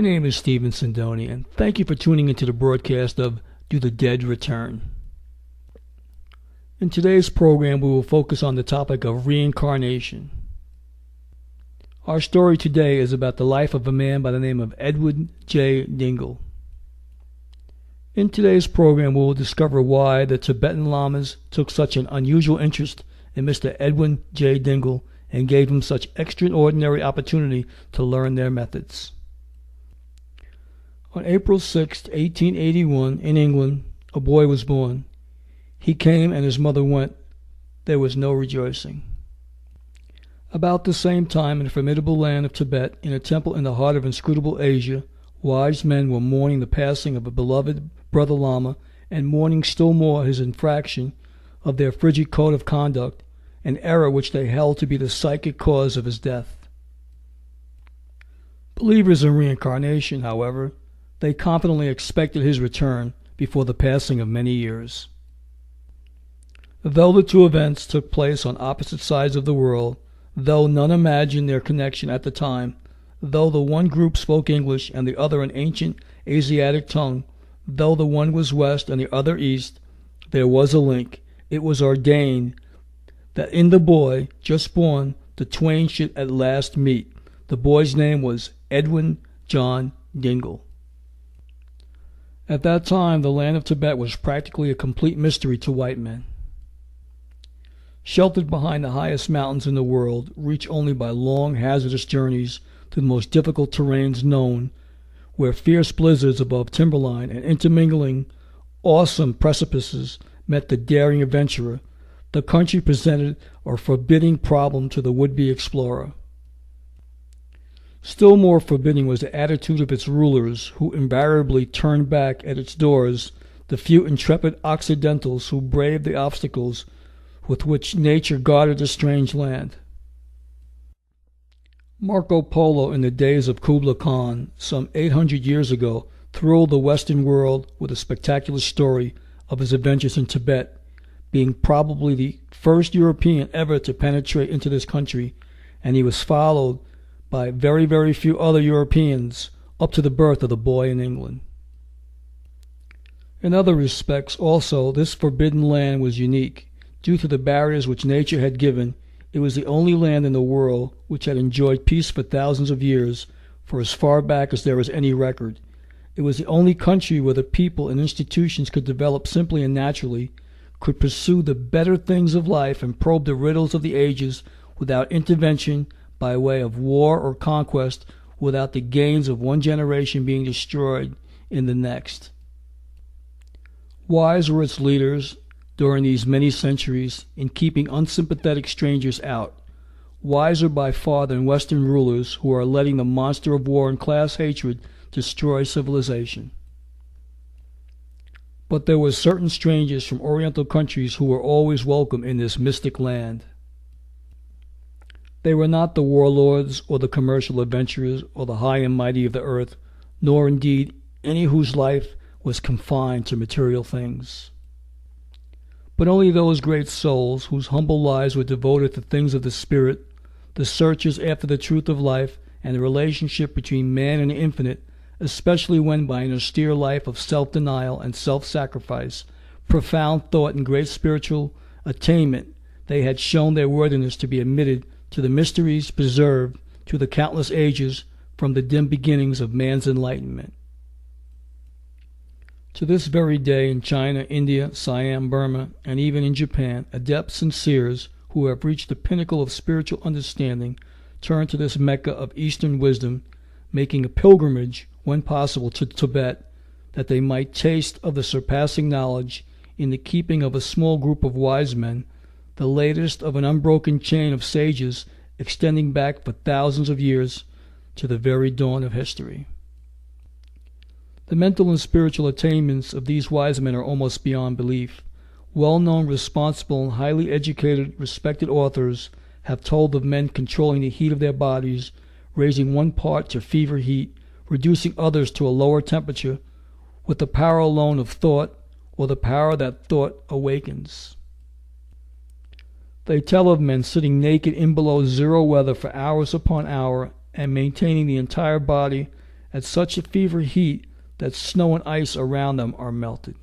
My name is Stephen Sindoni, and thank you for tuning into the broadcast of Do the Dead Return? In today's program, we will focus on the topic of reincarnation. Our story today is about the life of a man by the name of Edwin J. Dingle. In today's program, we will discover why the Tibetan Lamas took such an unusual interest in Mr. Edwin J. Dingle and gave him such extraordinary opportunity to learn their methods. On April 6, 1881, in England, a boy was born. He came and his mother went. There was no rejoicing. About the same time, in the formidable land of Tibet, in a temple in the heart of inscrutable Asia, wise men were mourning the passing of a beloved brother Lama, and mourning still more his infraction of their frigid code of conduct, an error which they held to be the psychic cause of his death. Believers in reincarnation, however, they confidently expected his return before the passing of many years. Though the two events took place on opposite sides of the world, though none imagined their connection at the time, though the one group spoke English and the other an ancient Asiatic tongue, though the one was west and the other east, there was a link. It was ordained that in the boy just born the twain should at last meet. The boy's name was Edwin John Dingle. At that time, the land of Tibet was practically a complete mystery to white men. Sheltered behind the highest mountains in the world, reached only by long, hazardous journeys through the most difficult terrains known, where fierce blizzards above timberline and intermingling awesome precipices met the daring adventurer, the country presented a forbidding problem to the would-be explorer. Still more forbidding was the attitude of its rulers, who invariably turned back at its doors the few intrepid Occidentals who braved the obstacles with which nature guarded the strange land. Marco Polo, in the days of Kubla Khan, some eight hundred years ago, thrilled the Western world with a spectacular story of his adventures in Tibet, being probably the first European ever to penetrate into this country, and he was followed by very, very few other Europeans up to the birth of the boy in England. In other respects, also, this forbidden land was unique. Due to the barriers which nature had given, it was the only land in the world which had enjoyed peace for thousands of years, for as far back as there is any record. It was the only country where the people and institutions could develop simply and naturally, could pursue the better things of life and probe the riddles of the ages without intervention by way of war or conquest without the gains of one generation being destroyed in the next. Wise were its leaders during these many centuries in keeping unsympathetic strangers out, wiser by far than Western rulers who are letting the monster of war and class hatred destroy civilization. But there were certain strangers from Oriental countries who were always welcome in this mystic land. They were not the warlords or the commercial adventurers or the high and mighty of the earth, nor indeed any whose life was confined to material things. But only those great souls whose humble lives were devoted to things of the spirit, the searchers after the truth of life and the relationship between man and the infinite, especially when by an austere life of self denial and self sacrifice, profound thought, and great spiritual attainment, they had shown their worthiness to be admitted to the mysteries preserved to the countless ages from the dim beginnings of man's enlightenment. To this very day in China, India, Siam, Burma, and even in Japan, adepts and seers who have reached the pinnacle of spiritual understanding turn to this Mecca of Eastern wisdom, making a pilgrimage, when possible, to Tibet, that they might taste of the surpassing knowledge in the keeping of a small group of wise men the latest of an unbroken chain of sages extending back for thousands of years to the very dawn of history. The mental and spiritual attainments of these wise men are almost beyond belief. Well known, responsible, and highly educated, respected authors have told of men controlling the heat of their bodies, raising one part to fever heat, reducing others to a lower temperature, with the power alone of thought, or the power that thought awakens. They tell of men sitting naked in below zero weather for hours upon hour and maintaining the entire body at such a fever heat that snow and ice around them are melted.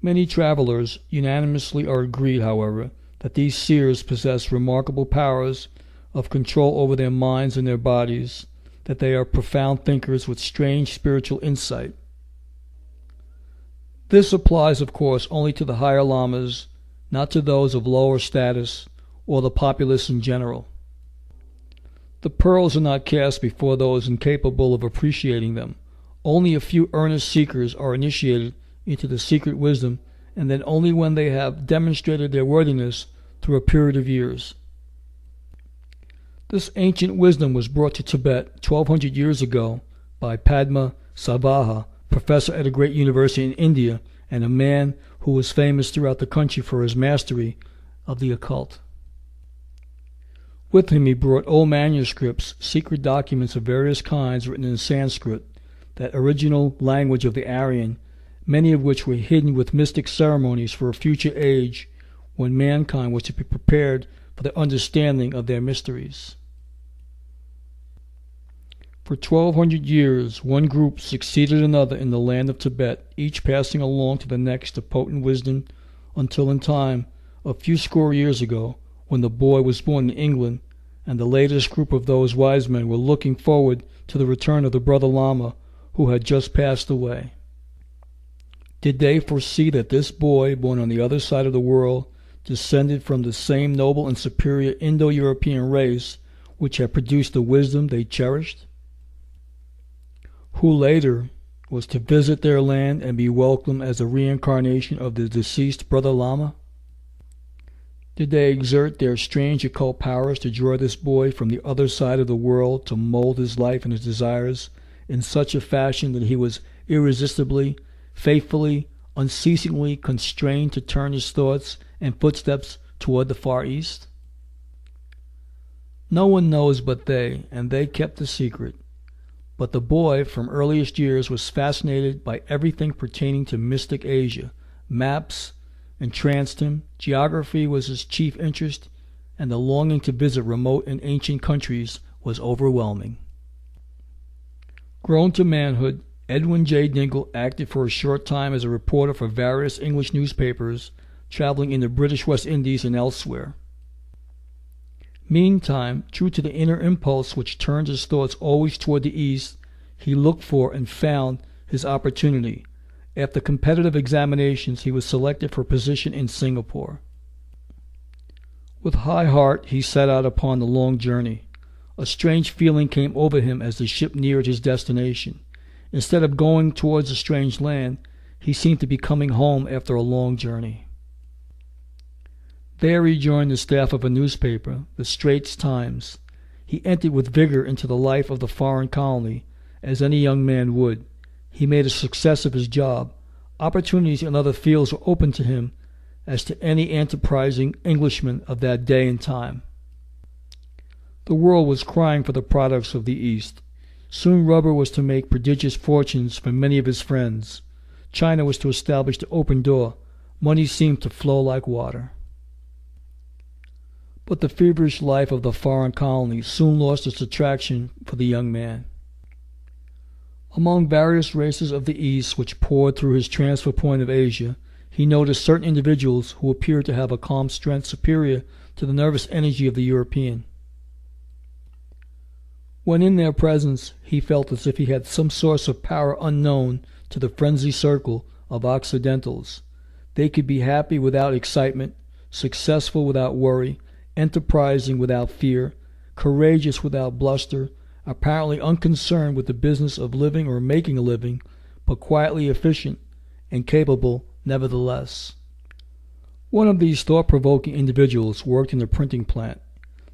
Many travelers unanimously are agreed, however, that these seers possess remarkable powers of control over their minds and their bodies, that they are profound thinkers with strange spiritual insight. This applies, of course, only to the higher lamas, not to those of lower status or the populace in general. The pearls are not cast before those incapable of appreciating them. Only a few earnest seekers are initiated into the secret wisdom, and then only when they have demonstrated their worthiness through a period of years. This ancient wisdom was brought to Tibet 1200 years ago by Padma Sambhava, professor at a great university in India and a man who was famous throughout the country for his mastery of the occult. With him he brought old manuscripts, secret documents of various kinds written in Sanskrit, that original language of the Aryan, many of which were hidden with mystic ceremonies for a future age when mankind was to be prepared for the understanding of their mysteries. For twelve hundred years one group succeeded another in the land of Tibet, each passing along to the next the potent wisdom, until in time, a few score years ago, when the boy was born in England, and the latest group of those wise men were looking forward to the return of the brother Lama who had just passed away. Did they foresee that this boy, born on the other side of the world, descended from the same noble and superior Indo European race which had produced the wisdom they cherished? Who later was to visit their land and be welcomed as a reincarnation of the deceased brother Lama? Did they exert their strange occult powers to draw this boy from the other side of the world to mold his life and his desires in such a fashion that he was irresistibly, faithfully, unceasingly constrained to turn his thoughts and footsteps toward the Far East? No one knows but they, and they kept the secret. But the boy, from earliest years, was fascinated by everything pertaining to mystic Asia maps, entranced him, geography was his chief interest, and the longing to visit remote and ancient countries was overwhelming. Grown to manhood, Edwin J. Dingle acted for a short time as a reporter for various English newspapers, traveling in the British West Indies and elsewhere. Meantime, true to the inner impulse which turned his thoughts always toward the East, he looked for and found his opportunity, after competitive examinations, he was selected for position in Singapore. With high heart, he set out upon the long journey. A strange feeling came over him as the ship neared his destination. Instead of going towards a strange land, he seemed to be coming home after a long journey. There he joined the staff of a newspaper, the Straits Times. He entered with vigor into the life of the foreign colony, as any young man would. He made a success of his job. Opportunities in other fields were open to him as to any enterprising Englishman of that day and time. The world was crying for the products of the East. Soon rubber was to make prodigious fortunes for many of his friends. China was to establish the open door. Money seemed to flow like water. But the feverish life of the foreign colony soon lost its attraction for the young man. Among various races of the East which poured through his transfer point of Asia, he noticed certain individuals who appeared to have a calm strength superior to the nervous energy of the European. When in their presence, he felt as if he had some source of power unknown to the frenzied circle of Occidentals. They could be happy without excitement, successful without worry, enterprising without fear, courageous without bluster, apparently unconcerned with the business of living or making a living, but quietly efficient and capable nevertheless. One of these thought provoking individuals worked in the printing plant.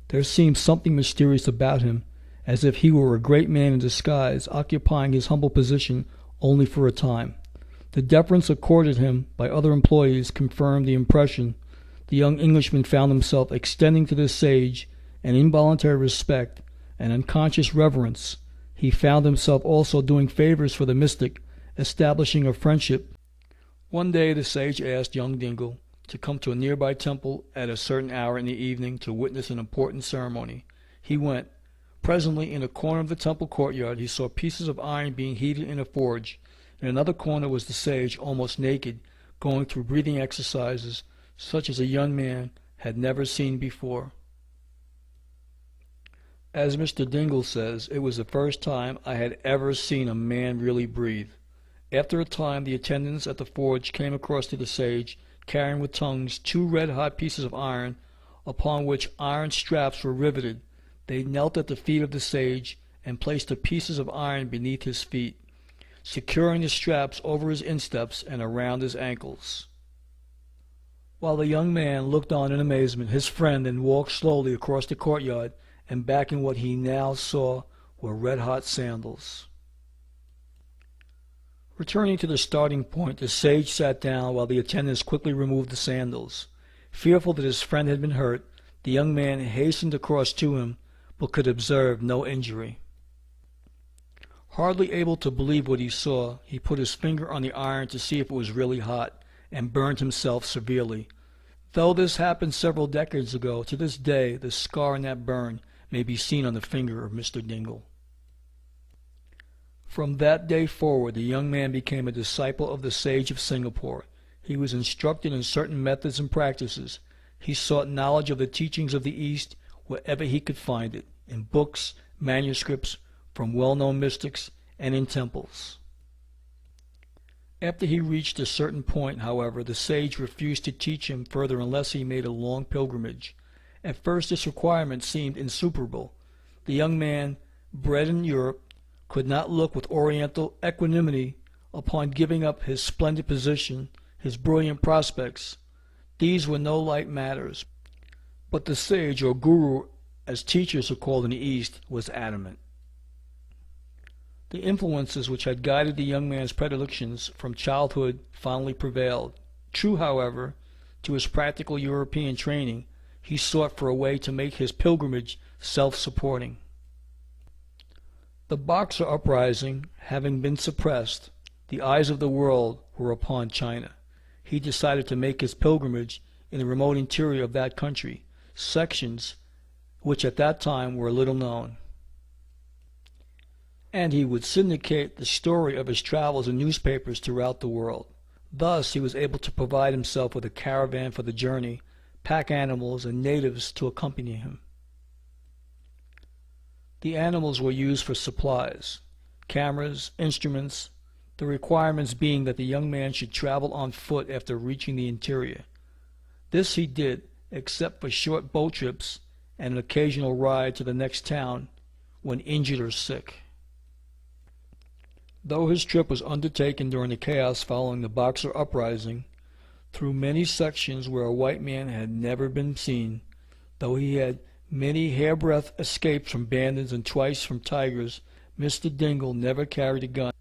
There seemed something mysterious about him, as if he were a great man in disguise, occupying his humble position only for a time. The deference accorded him by other employees confirmed the impression the young Englishman found himself extending to this sage an involuntary respect and unconscious reverence, he found himself also doing favors for the mystic, establishing a friendship. One day the sage asked young Dingle to come to a nearby temple at a certain hour in the evening to witness an important ceremony. He went, Presently, in a corner of the temple courtyard, he saw pieces of iron being heated in a forge. In another corner was the sage, almost naked, going through breathing exercises such as a young man had never seen before. As Mr. Dingle says, it was the first time I had ever seen a man really breathe. After a time, the attendants at the forge came across to the sage, carrying with tongues two red-hot pieces of iron, upon which iron straps were riveted. They knelt at the feet of the sage, and placed the pieces of iron beneath his feet, securing the straps over his insteps and around his ankles. While the young man looked on in amazement, his friend then walked slowly across the courtyard, and back in what he now saw were red-hot sandals. Returning to the starting point, the sage sat down while the attendants quickly removed the sandals. Fearful that his friend had been hurt, the young man hastened across to him but could observe no injury. Hardly able to believe what he saw, he put his finger on the iron to see if it was really hot, and burned himself severely. Though this happened several decades ago, to this day the scar in that burn may be seen on the finger of Mr. Dingle. From that day forward, the young man became a disciple of the sage of Singapore. He was instructed in certain methods and practices. He sought knowledge of the teachings of the East wherever he could find it, in books, manuscripts, from well-known mystics, and in temples. After he reached a certain point, however, the sage refused to teach him further unless he made a long pilgrimage. At first this requirement seemed insuperable. The young man, bred in Europe, could not look with oriental equanimity upon giving up his splendid position, his brilliant prospects. These were no light matters. But the sage, or guru, as teachers are called in the East, was adamant. The influences which had guided the young man's predilections from childhood finally prevailed. True, however, to his practical European training, he sought for a way to make his pilgrimage self-supporting. The Boxer uprising having been suppressed, the eyes of the world were upon China. He decided to make his pilgrimage in the remote interior of that country, sections which at that time were little known. And he would syndicate the story of his travels in newspapers throughout the world. Thus he was able to provide himself with a caravan for the journey, pack animals, and natives to accompany him. The animals were used for supplies, cameras, instruments, the requirements being that the young man should travel on foot after reaching the interior. This he did, except for short boat trips and an occasional ride to the next town when injured or sick. Though his trip was undertaken during the chaos following the Boxer uprising, through many sections where a white man had never been seen, though he had many hairbreadth escapes from bandits and twice from tigers, Mr. Dingle never carried a gun.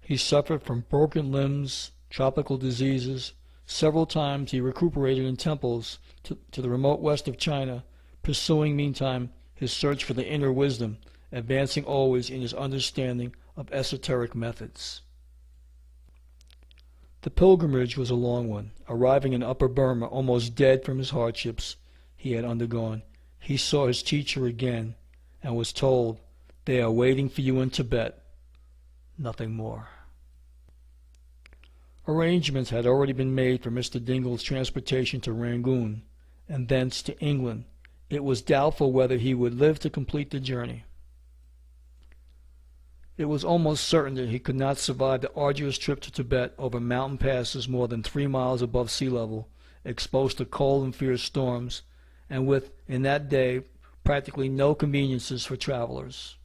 He suffered from broken limbs, tropical diseases, Several times he recuperated in temples to, to the remote west of China, pursuing meantime his search for the inner wisdom, advancing always in his understanding of esoteric methods. The pilgrimage was a long one. Arriving in Upper Burma, almost dead from his hardships he had undergone, he saw his teacher again and was told, They are waiting for you in Tibet. Nothing more. Arrangements had already been made for Mr. Dingle's transportation to Rangoon, and thence to England. It was doubtful whether he would live to complete the journey. It was almost certain that he could not survive the arduous trip to Tibet over mountain passes more than three miles above sea level, exposed to cold and fierce storms, and with, in that day, practically no conveniences for travelers.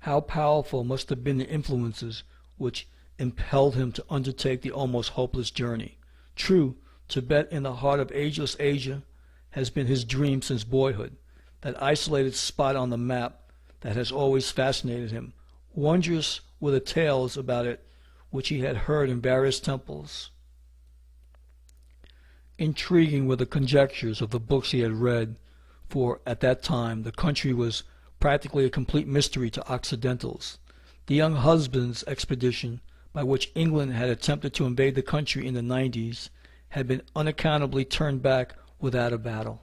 How powerful must have been the influences which impelled him to undertake the almost hopeless journey. True, Tibet in the heart of ageless Asia has been his dream since boyhood, that isolated spot on the map that has always fascinated him. Wondrous were the tales about it which he had heard in various temples. Intriguing were the conjectures of the books he had read, for at that time the country was practically a complete mystery to Occidentals. The Younghusband's expedition by which England had attempted to invade the country in the 90s had been unaccountably turned back without a battle.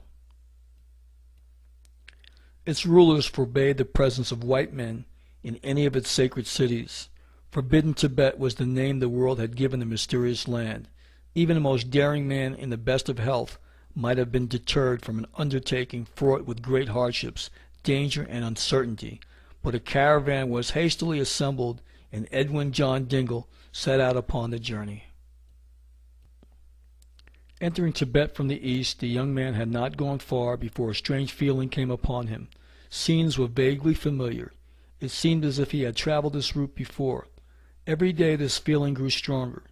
Its rulers forbade the presence of white men in any of its sacred cities. Forbidden Tibet was the name the world had given the mysterious land. Even the most daring man in the best of health might have been deterred from an undertaking fraught with great hardships, danger, and uncertainty, but a caravan was hastily assembled and Edwin John Dingle set out upon the journey. Entering Tibet from the east, the young man had not gone far before a strange feeling came upon him. Scenes were vaguely familiar. It seemed as if he had traveled this route before. Every day this feeling grew stronger.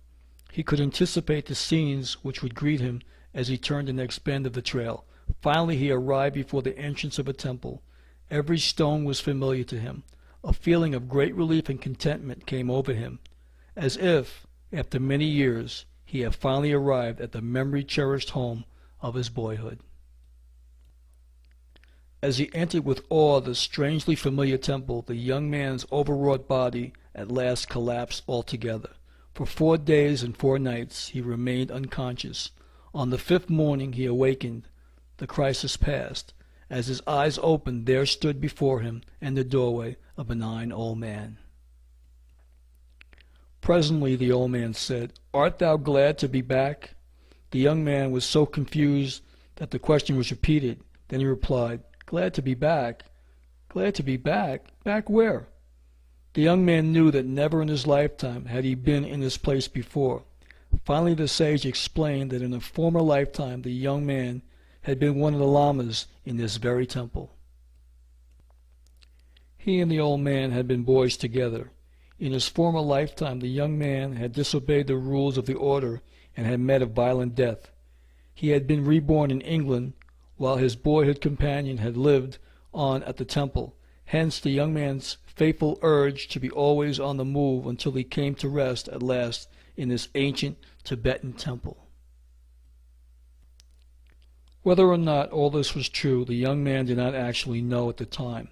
He could anticipate the scenes which would greet him as he turned the next bend of the trail. Finally he arrived before the entrance of a temple. Every stone was familiar to him. A feeling of great relief and contentment came over him, as if, after many years, he had finally arrived at the memory cherished home of his boyhood. As he entered with awe the strangely familiar temple, the young man's overwrought body at last collapsed altogether. For four days and four nights he remained unconscious. On the fifth morning he awakened. The crisis passed. As his eyes opened, there stood before him in the doorway a benign old man. Presently the old man said, Art thou glad to be back? The young man was so confused that the question was repeated. Then he replied, Glad to be back? Glad to be back? Back where? The young man knew that never in his lifetime had he been in this place before. Finally the sage explained that in a former lifetime the young man had been one of the lamas in this very temple. He and the old man had been boys together. In his former lifetime the young man had disobeyed the rules of the order and had met a violent death. He had been reborn in England while his boyhood companion had lived on at the temple. Hence the young man's faithful urge to be always on the move until he came to rest at last in this ancient Tibetan temple. Whether or not all this was true, the young man did not actually know at the time.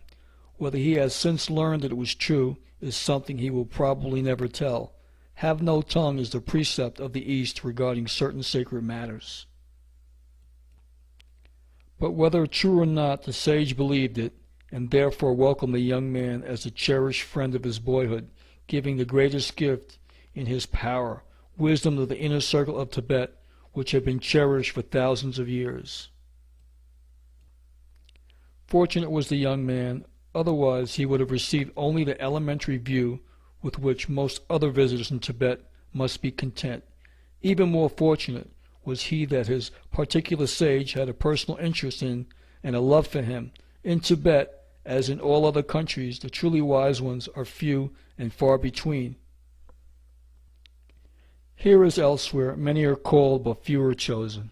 Whether he has since learned that it was true is something he will probably never tell. Have no tongue is the precept of the East regarding certain sacred matters. But whether true or not, the sage believed it, and therefore welcomed the young man as a cherished friend of his boyhood, giving the greatest gift in his power, wisdom of the inner circle of Tibet, which had been cherished for thousands of years. Fortunate was the young man, otherwise he would have received only the elementary view with which most other visitors in Tibet must be content. Even more fortunate was he that his particular sage had a personal interest in and a love for him. In Tibet, as in all other countries, the truly wise ones are few and far between. Here as elsewhere, many are called, but few are chosen.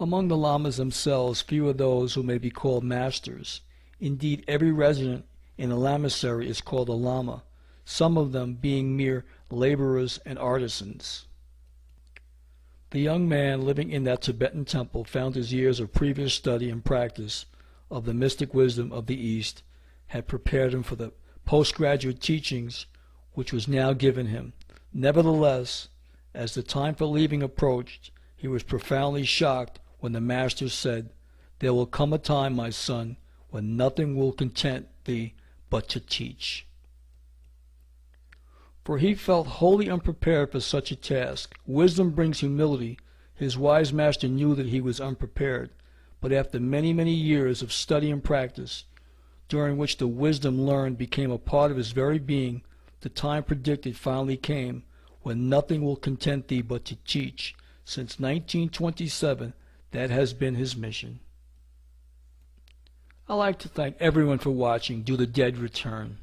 Among the lamas themselves, few are those who may be called masters. Indeed, every resident in a lamasery is called a lama, some of them being mere laborers and artisans. The young man living in that Tibetan temple found his years of previous study and practice of the mystic wisdom of the East had prepared him for the postgraduate teachings which was now given him. Nevertheless, as the time for leaving approached, he was profoundly shocked when the master said, There will come a time, my son, when nothing will content thee but to teach. For he felt wholly unprepared for such a task. Wisdom brings humility. His wise master knew that he was unprepared but after many, many years of study and practice, during which the wisdom learned became a part of his very being, the time predicted finally came when nothing will content thee but to teach. Since 1927, that has been his mission. I'd like to thank everyone for watching Do the Dead Return?